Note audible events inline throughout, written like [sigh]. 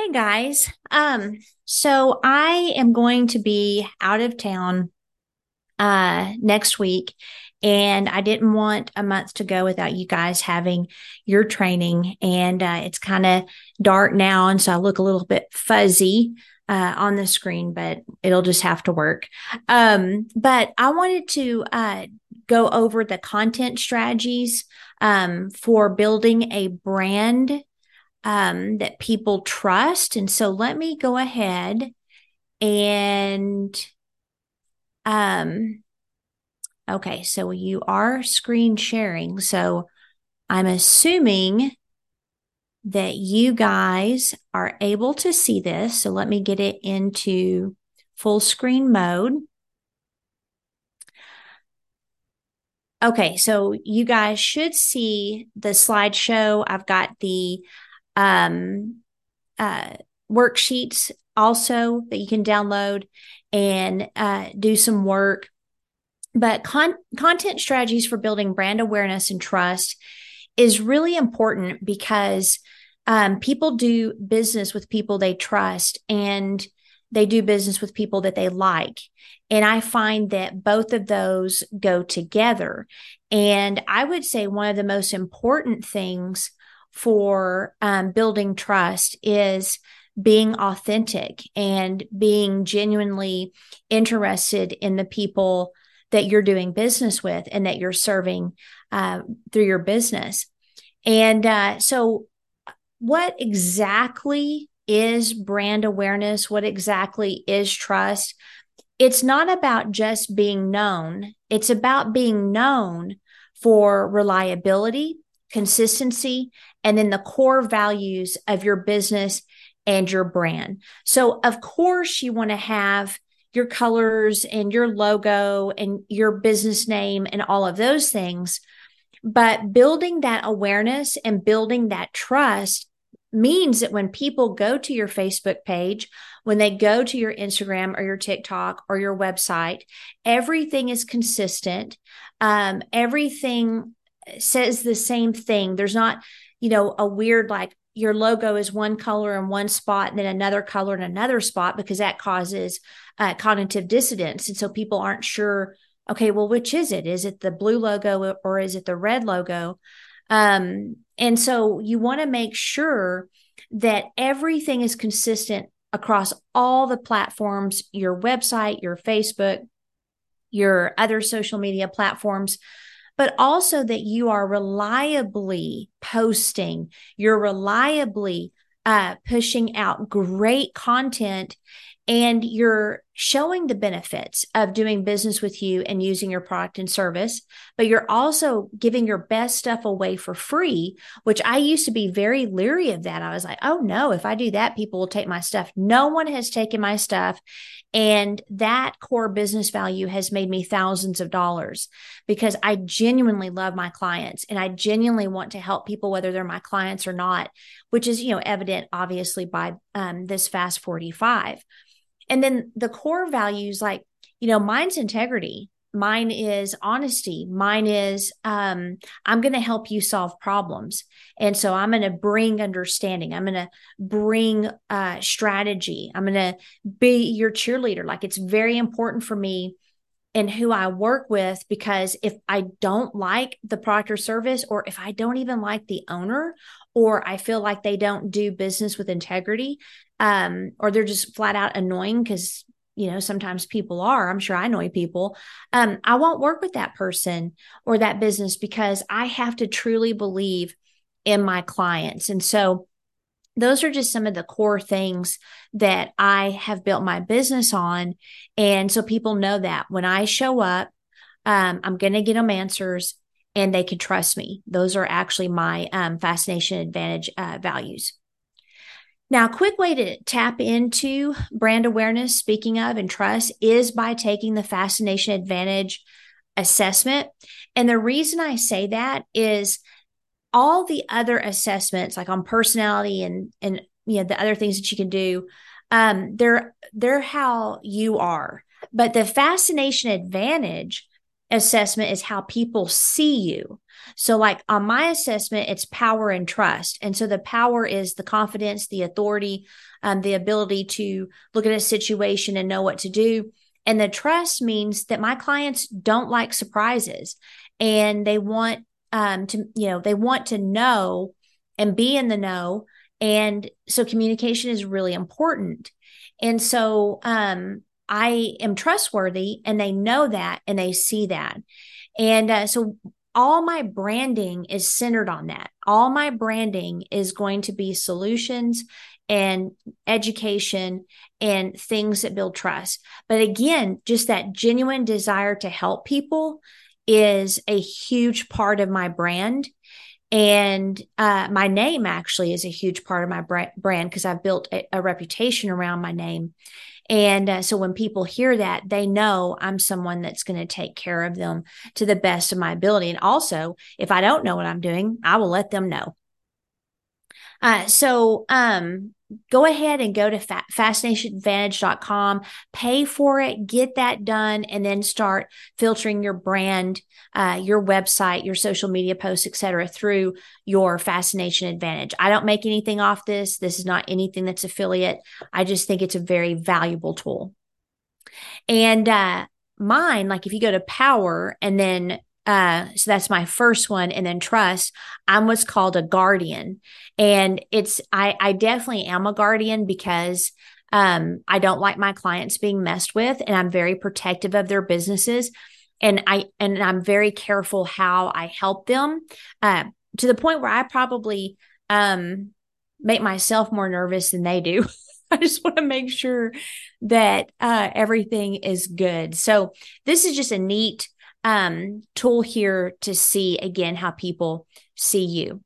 Hey guys. Um, so I am going to be out of town uh next week and I didn't want a month to go without you guys having your training and uh, it's kind of dark now and so I look a little bit fuzzy uh, on the screen but it'll just have to work. Um, but I wanted to uh go over the content strategies um for building a brand um, that people trust. And so let me go ahead and um okay, so you are screen sharing. So I'm assuming that you guys are able to see this. So let me get it into full screen mode. Okay, so you guys should see the slideshow. I've got the um, uh, worksheets also that you can download and uh, do some work. But con- content strategies for building brand awareness and trust is really important because um, people do business with people they trust and they do business with people that they like. And I find that both of those go together. And I would say one of the most important things for um, building trust is being authentic and being genuinely interested in the people that you're doing business with and that you're serving uh, through your business. And uh, so, what exactly is brand awareness? What exactly is trust? It's not about just being known, it's about being known for reliability, consistency, and then the core values of your business and your brand. So, of course, you want to have your colors and your logo and your business name and all of those things. But building that awareness and building that trust means that when people go to your Facebook page, when they go to your Instagram or your TikTok or your website, everything is consistent. Um, everything says the same thing. There's not you know, a weird like your logo is one color in one spot and then another color in another spot because that causes uh, cognitive dissonance. And so people aren't sure, okay, well, which is it? Is it the blue logo or is it the red logo? Um, and so you want to make sure that everything is consistent across all the platforms your website, your Facebook, your other social media platforms but also that you are reliably posting, you're reliably uh, pushing out great content and you're showing the benefits of doing business with you and using your product and service, but you're also giving your best stuff away for free, which I used to be very leery of that. I was like, oh no, if I do that, people will take my stuff. No one has taken my stuff. And that core business value has made me thousands of dollars because I genuinely love my clients and I genuinely want to help people, whether they're my clients or not, which is, you know, evident obviously by um, this Fast 45. And then the core values, like, you know, mine's integrity. Mine is honesty. Mine is, um, I'm going to help you solve problems. And so I'm going to bring understanding. I'm going to bring uh, strategy. I'm going to be your cheerleader. Like it's very important for me and who I work with because if I don't like the product or service, or if I don't even like the owner, or I feel like they don't do business with integrity, um, or they're just flat out annoying because you know sometimes people are i'm sure i annoy people um, i won't work with that person or that business because i have to truly believe in my clients. And so those are just some of the core things that i have built my business on. And so people know that when i show up um, i'm going to get them answers and they can trust me. Those are actually my um, fascination advantage uh, values now, a quick way to tap into brand awareness, speaking of and trust, is by taking the Fascination Advantage assessment. And the reason I say that is all the other assessments, like on personality and and you know the other things that you can do, um, they're they're how you are. But the Fascination Advantage assessment is how people see you. So, like on my assessment, it's power and trust. And so the power is the confidence, the authority, um, the ability to look at a situation and know what to do. And the trust means that my clients don't like surprises and they want um, to, you know, they want to know and be in the know. And so communication is really important. And so um, I am trustworthy and they know that and they see that. And uh, so all my branding is centered on that. All my branding is going to be solutions and education and things that build trust. But again, just that genuine desire to help people is a huge part of my brand. And uh, my name actually is a huge part of my brand because I've built a, a, reputation around my name. And uh, so when people hear that, they know I'm someone that's going to take care of them to the best of my ability. And also, if I don't know what I'm doing, I will let them know. Uh, so um, go ahead and go to fa- fascinationadvantage.com, pay for it, get that done, and then start filtering your brand, uh, your website, your social media posts, etc., through your Fascination Advantage. I don't make anything off this. This is not anything that's affiliate. I just think it's a very valuable tool. And uh, mine, like if you go to Power and then uh, so that's my first one. And then trust, I'm what's called a guardian. And it's, I, I definitely am a guardian because um, I don't like my clients being messed with and I'm very protective of their businesses. And I, and I'm very careful how I help them uh, to the point where I probably um, make myself more nervous than they do. [laughs] I just want to make sure that uh, everything is good. So this is just a neat um, tool here to see again how people see you.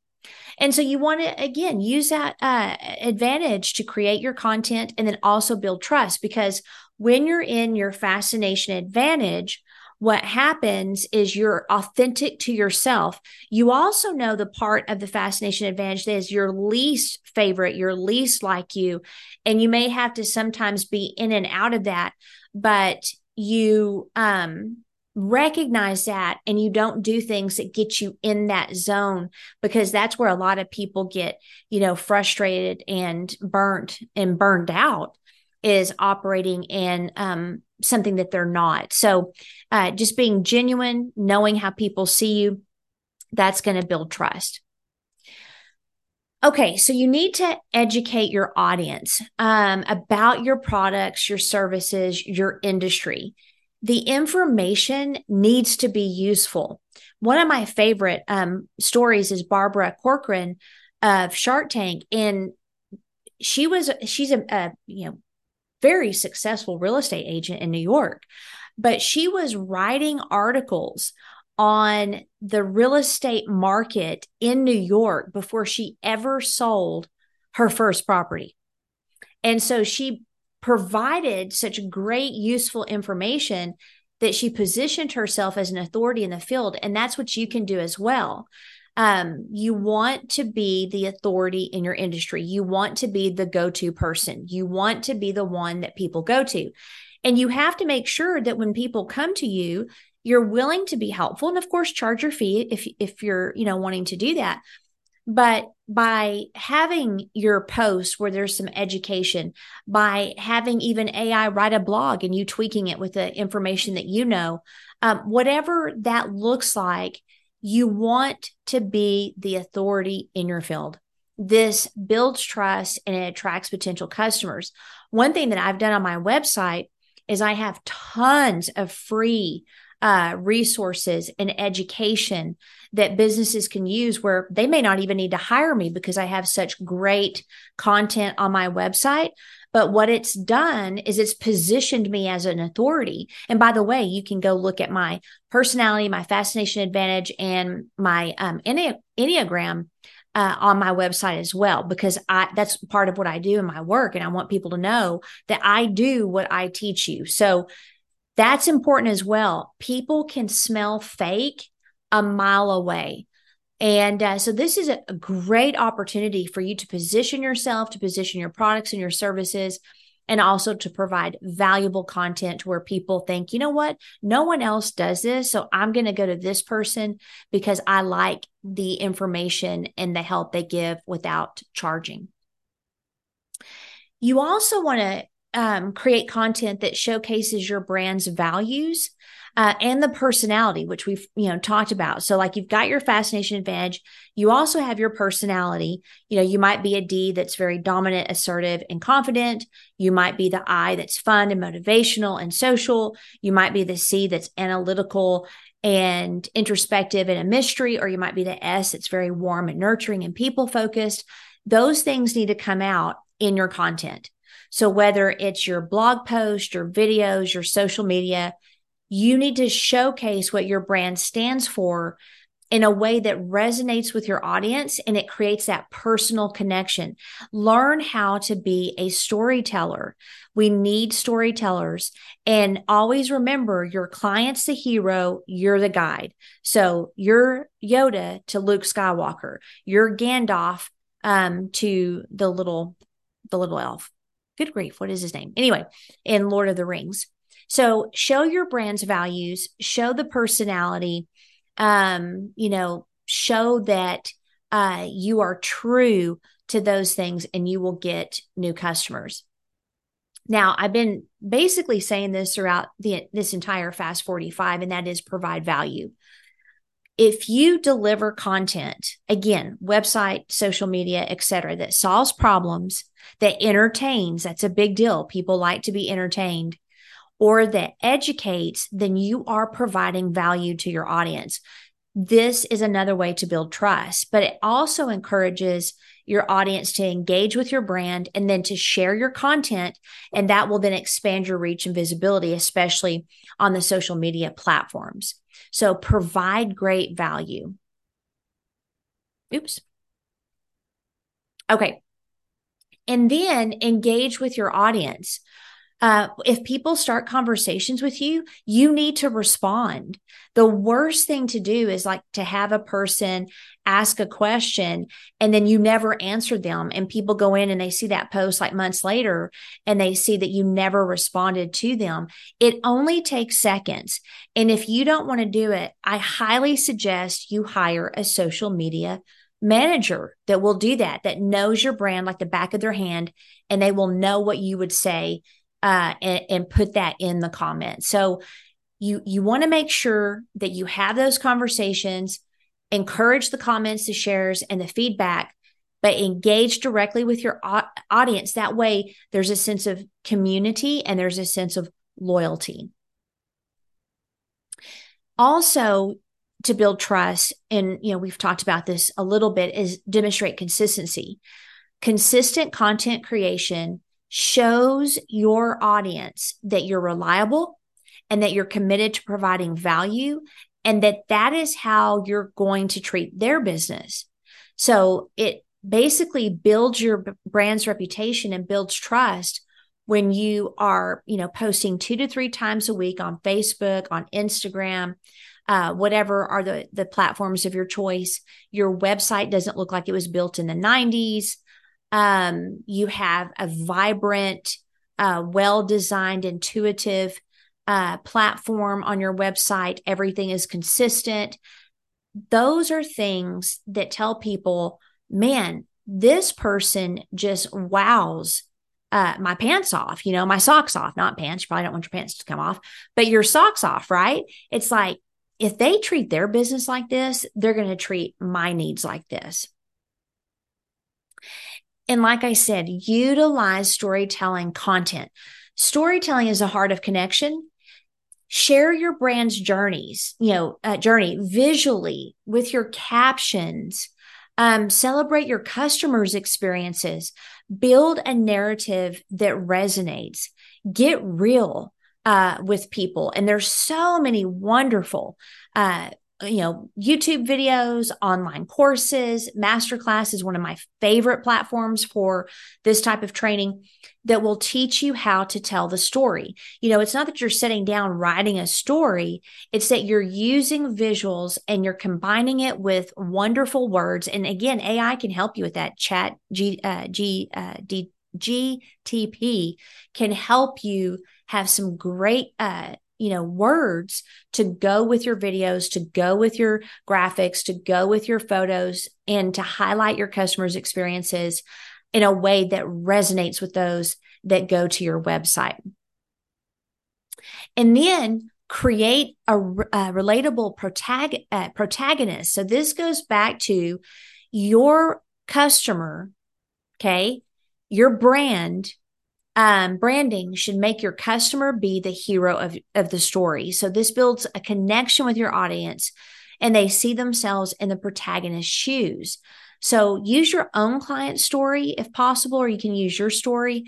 And so you want to again use that uh, advantage to create your content and then also build trust because when you're in your fascination advantage, what happens is you're authentic to yourself. You also know the part of the fascination advantage that is your least favorite, your least like you. And you may have to sometimes be in and out of that, but you um recognize that and you don't do things that get you in that zone because that's where a lot of people get you know frustrated and burnt and burned out is operating in um, something that they're not. So uh, just being genuine knowing how people see you that's going to build trust. Okay, so you need to educate your audience um, about your products, your services, your industry the information needs to be useful. One of my favorite um, stories is Barbara Corcoran of Shark Tank, and she was she's a, a you know very successful real estate agent in New York, but she was writing articles on the real estate market in New York before she ever sold her first property. And so she provided such great, useful information that she positioned herself as an authority in the field. And that's what you can do as well. Um, you want to be the authority in your industry. You want to be the go to person. You want to be the one that people go to. And you have to make sure that when people come to you, you're willing to be helpful and of course charge your fee if if you're you know wanting to do that but by having your post where there's some education, by having even AI write a blog and you tweaking it with the information that you know, um, whatever that looks like, you want to be the authority in your field. This builds trust and it attracts potential customers. One thing that I've done on my website is I have tons of free uh, resources and education that businesses can use where they may not even need to hire me because I have such great content on my website. But what it's done is it's positioned me as an authority. And by the way, you can go look at my personality, my fascination advantage, and my um, Enneagram uh, on my website as well, because I that's part of what I do in my work. And I want people to know that I do what I teach you. So that's important as well. People can smell fake a mile away. And uh, so, this is a great opportunity for you to position yourself, to position your products and your services and also to provide valuable content where people think, you know what, no one else does this. So I'm going to go to this person because I like the information and the help they give without charging. You also want to um, create content that showcases your brand's values uh, and the personality, which we've you know talked about. So like you've got your fascination advantage, you also have your personality. You know, you might be a D that's very dominant, assertive, and confident. You might be the I that's fun and motivational and social. You might be the C that's analytical and introspective and a mystery, or you might be the S that's very warm and nurturing and people focused. Those things need to come out in your content. So whether it's your blog post, your videos, your social media, you need to showcase what your brand stands for in a way that resonates with your audience and it creates that personal connection. Learn how to be a storyteller. We need storytellers and always remember your client's the hero, you're the guide. So you're Yoda to Luke Skywalker, you're Gandalf um, to the little the little elf. Good grief, what is his name? Anyway, in Lord of the Rings. So show your brand's values, show the personality, um, you know, show that uh, you are true to those things and you will get new customers. Now, I've been basically saying this throughout the, this entire Fast 45, and that is provide value. If you deliver content, again, website, social media, etc., that solves problems, that entertains, that's a big deal. People like to be entertained, or that educates, then you are providing value to your audience. This is another way to build trust, but it also encourages your audience to engage with your brand and then to share your content. And that will then expand your reach and visibility, especially on the social media platforms. So provide great value. Oops. Okay. And then engage with your audience uh, if people start conversations with you, you need to respond. The worst thing to do is like to have a person ask a question and then you never answer them. And people go in and they see that post like months later and they see that you never responded to them. It only takes seconds. And if you don't want to do it, I highly suggest you hire a social media manager that will do that, that knows your brand like the back of their hand, and they will know what you would say uh, and, and put that in the comments. So you you want to make sure that you have those conversations, encourage the comments, the shares, and the feedback, but engage directly with your audience. That way, there's a sense of community and there's a sense of loyalty. Also, to build trust, and you know, we've talked about this a little bit, is demonstrate consistency. Consistent content creation shows your audience that you're reliable and that you're committed to providing value and that that is how you're going to treat their business. So it basically builds your brand's reputation and builds trust when you are, you know, posting two to three times a week on Facebook, on Instagram, uh, whatever are the the platforms of your choice. Your website doesn't look like it was built in the 90s. Um, you have a vibrant, uh, well designed, intuitive uh, platform on your website. Everything is consistent. Those are things that tell people, man, this person just wows uh, my pants off, you know, my socks off, not pants. You probably don't want your pants to come off, but your socks off, right? It's like if they treat their business like this, they're going to treat my needs like this. And like I said, utilize storytelling content. Storytelling is a heart of connection. Share your brand's journeys, you know, uh, journey visually with your captions. Um, celebrate your customers' experiences. Build a narrative that resonates. Get real uh, with people. And there's so many wonderful uh, you know, YouTube videos, online courses, masterclass is one of my favorite platforms for this type of training that will teach you how to tell the story. You know, it's not that you're sitting down writing a story, it's that you're using visuals and you're combining it with wonderful words. And again, AI can help you with that chat G, uh, G, uh, D, GTP can help you have some great uh, you know words to go with your videos to go with your graphics to go with your photos and to highlight your customers experiences in a way that resonates with those that go to your website. And then create a, a relatable protag- uh, protagonist. So this goes back to your customer okay? Your brand um, branding should make your customer be the hero of, of the story. So this builds a connection with your audience and they see themselves in the protagonist's shoes. So use your own client story if possible, or you can use your story.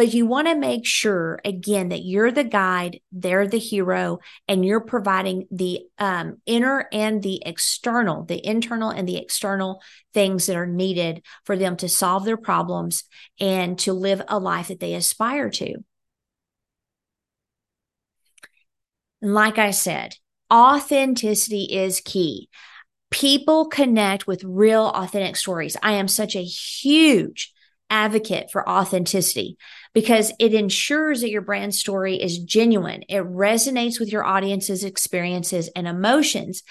But you want to make sure, again, that you're the guide, they're the hero, and you're providing the um, inner and the external, the internal and the external things that are needed for them to solve their problems and to live a life that they aspire to. Like I said, authenticity is key. People connect with real, authentic stories. I am such a huge advocate for authenticity because it ensures that your brand story is genuine. It resonates with your audience's experiences and emotions.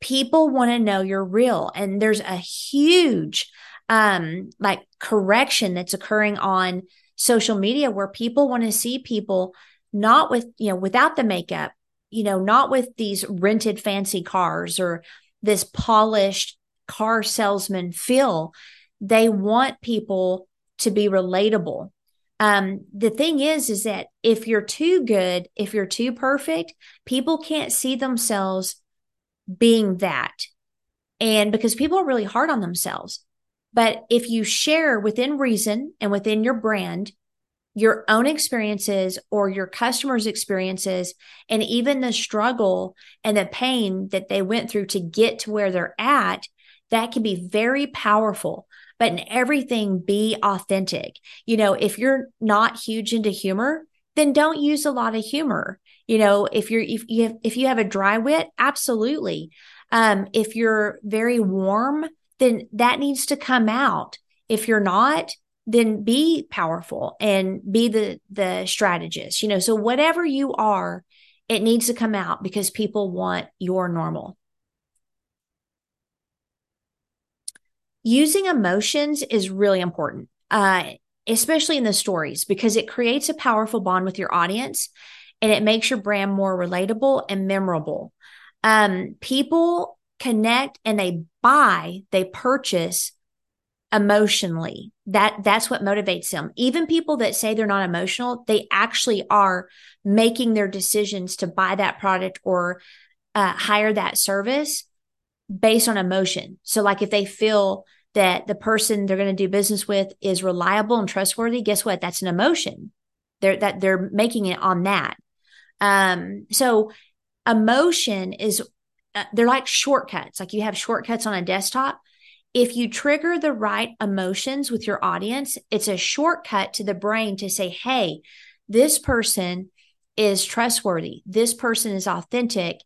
People want to know you're real. And there's a huge, um, like correction that's occurring on social media where people want to see people not with, you know, without the makeup, you know, not with these rented fancy cars or this polished car salesman feel. They want people to be relatable. Um, the thing is, is that if you're too good, if you're too perfect, people can't see themselves being that. And because people are really hard on themselves. But if you share within reason and within your brand, your own experiences or your customers' experiences, and even the struggle and the pain that they went through to get to where they're at, that can be very powerful but in everything, be authentic. You know, if you're not huge into humor, then don't use a lot of humor. You know, if you're if you have if you have a dry wit, absolutely. Um, if you're very warm, then that needs to come out. If you're not, then be powerful and be the the strategist. You know, so whatever you are, it needs to come out because people want your normal. Using emotions is really important, uh, especially in the stories, because it creates a powerful bond with your audience and it makes your brand more relatable and memorable. Um, people connect and they buy, they purchase emotionally. That that's what motivates them. Even people that say they're not emotional, they actually are making their decisions to buy that product or uh, hire that service based on emotion. So, like if they feel that the person they're going to do business with is reliable and trustworthy, guess what? That's an emotion. They're that they're making it on that. Um, so emotion is uh, they're like shortcuts. Like you have shortcuts on a desktop. If you trigger the right emotions with your audience, it's a shortcut to the brain to say, "Hey, this person is trustworthy. This person is authentic.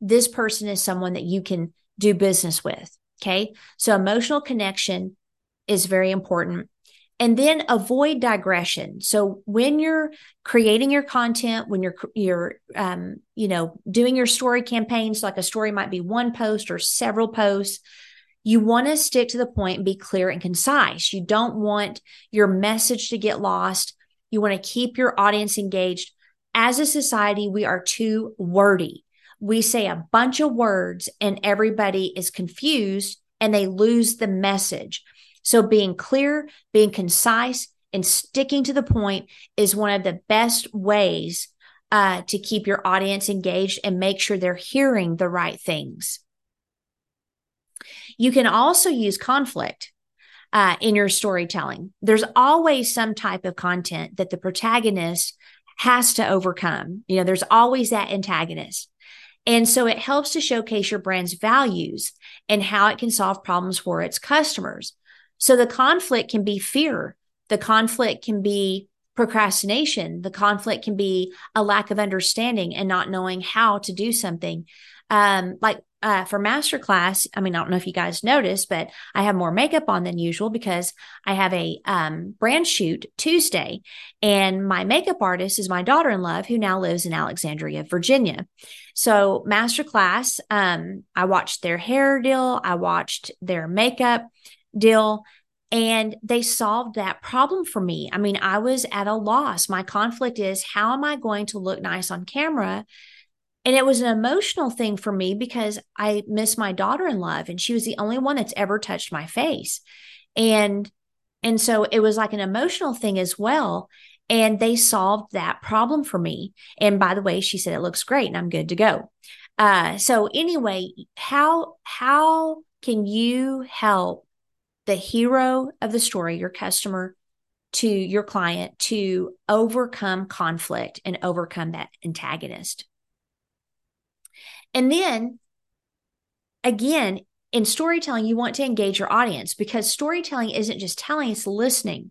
This person is someone that you can do business with." Okay. So emotional connection is very important. And then avoid digression. So when you're creating your content, when you're you're um, you know doing your story campaigns, like a story might be one post or several posts, you want to stick to the point and be clear and concise. You don't want your message to get lost. You want to keep your audience engaged. As a society, we are too wordy we say a bunch of words and everybody is confused and they lose the message. So being clear, being concise, and sticking to the point is one of the best ways uh, to keep your audience engaged and make sure they're hearing the right things. You can also use conflict uh, in your storytelling. There's always some type of content that the protagonist has to overcome. You know, there's always that antagonist. And so it helps to showcase your brand's values and how it can solve problems for its customers. So the conflict can be fear. The conflict can be procrastination. The conflict can be a lack of understanding and not knowing how to do something. Um, like uh, for masterclass, I mean, I don't know if you guys noticed, but I have more makeup on than usual because I have a um, brand shoot Tuesday, and my makeup artist is my daughter-in-law who now lives in Alexandria, Virginia. So masterclass, um, I watched their hair deal, I watched their makeup deal, and they solved that problem for me. I mean, I was at a loss. My conflict is how am I going to look nice on camera? And it was an emotional thing for me because I miss my daughter in love and she was the only one that's ever touched my face. And and so it was like an emotional thing as well. And they solved that problem for me. And by the way, she said it looks great and I'm good to go. Uh, so anyway, how how can you help the hero of the story, your customer, to your client to overcome conflict and overcome that antagonist? And then again, in storytelling, you want to engage your audience because storytelling isn't just telling, it's listening.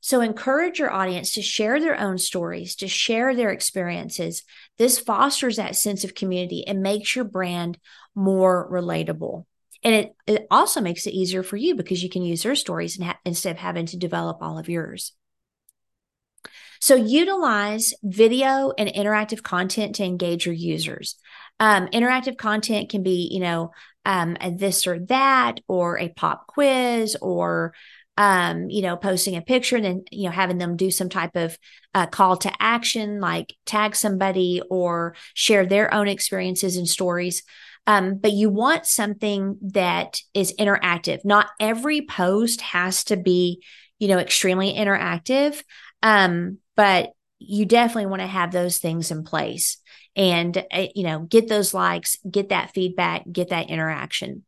So encourage your audience to share their own stories, to share their experiences. This fosters that sense of community and makes your brand more relatable. And it, it also makes it easier for you because you can use their stories ha- instead of having to develop all of yours. So utilize video and interactive content to engage your users. Um, interactive content can be, you know, um, this or that, or a pop quiz, or um, you know, posting a picture and then, you know, having them do some type of uh, call to action, like tag somebody or share their own experiences and stories. Um, but you want something that is interactive. Not every post has to be, you know, extremely interactive. Um, but you definitely want to have those things in place and uh, you know get those likes get that feedback get that interaction.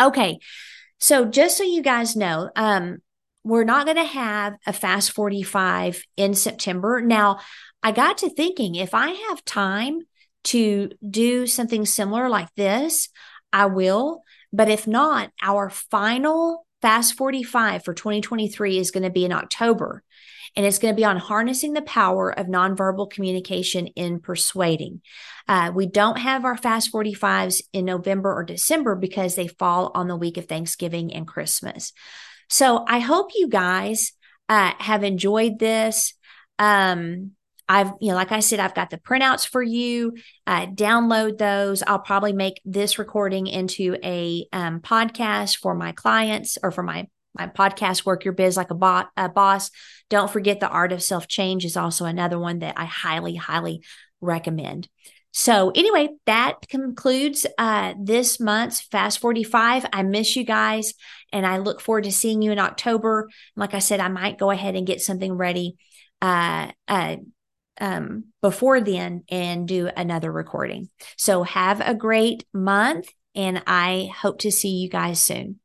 Okay so just so you guys know um we're not going to have a fast 45 in september. Now i got to thinking if i have time to do something similar like this i will. But if not our final fast 45 for 2023 is going to be in october and it's going to be on harnessing the power of nonverbal communication in persuading. Uh, we don't have our Fast 45s in November or December because they fall on the week of Thanksgiving and Christmas. So I hope you guys uh, have enjoyed this. Um, I've, you know, like I said, I've got the printouts for you. Uh, download those. I'll probably make this recording into a um, podcast for my clients or for my my podcast, Work Your Biz Like a, Bo- a Boss. Don't forget The Art of Self Change is also another one that I highly, highly recommend. So, anyway, that concludes uh, this month's Fast 45. I miss you guys and I look forward to seeing you in October. Like I said, I might go ahead and get something ready uh, uh, um, before then and do another recording. So, have a great month and I hope to see you guys soon.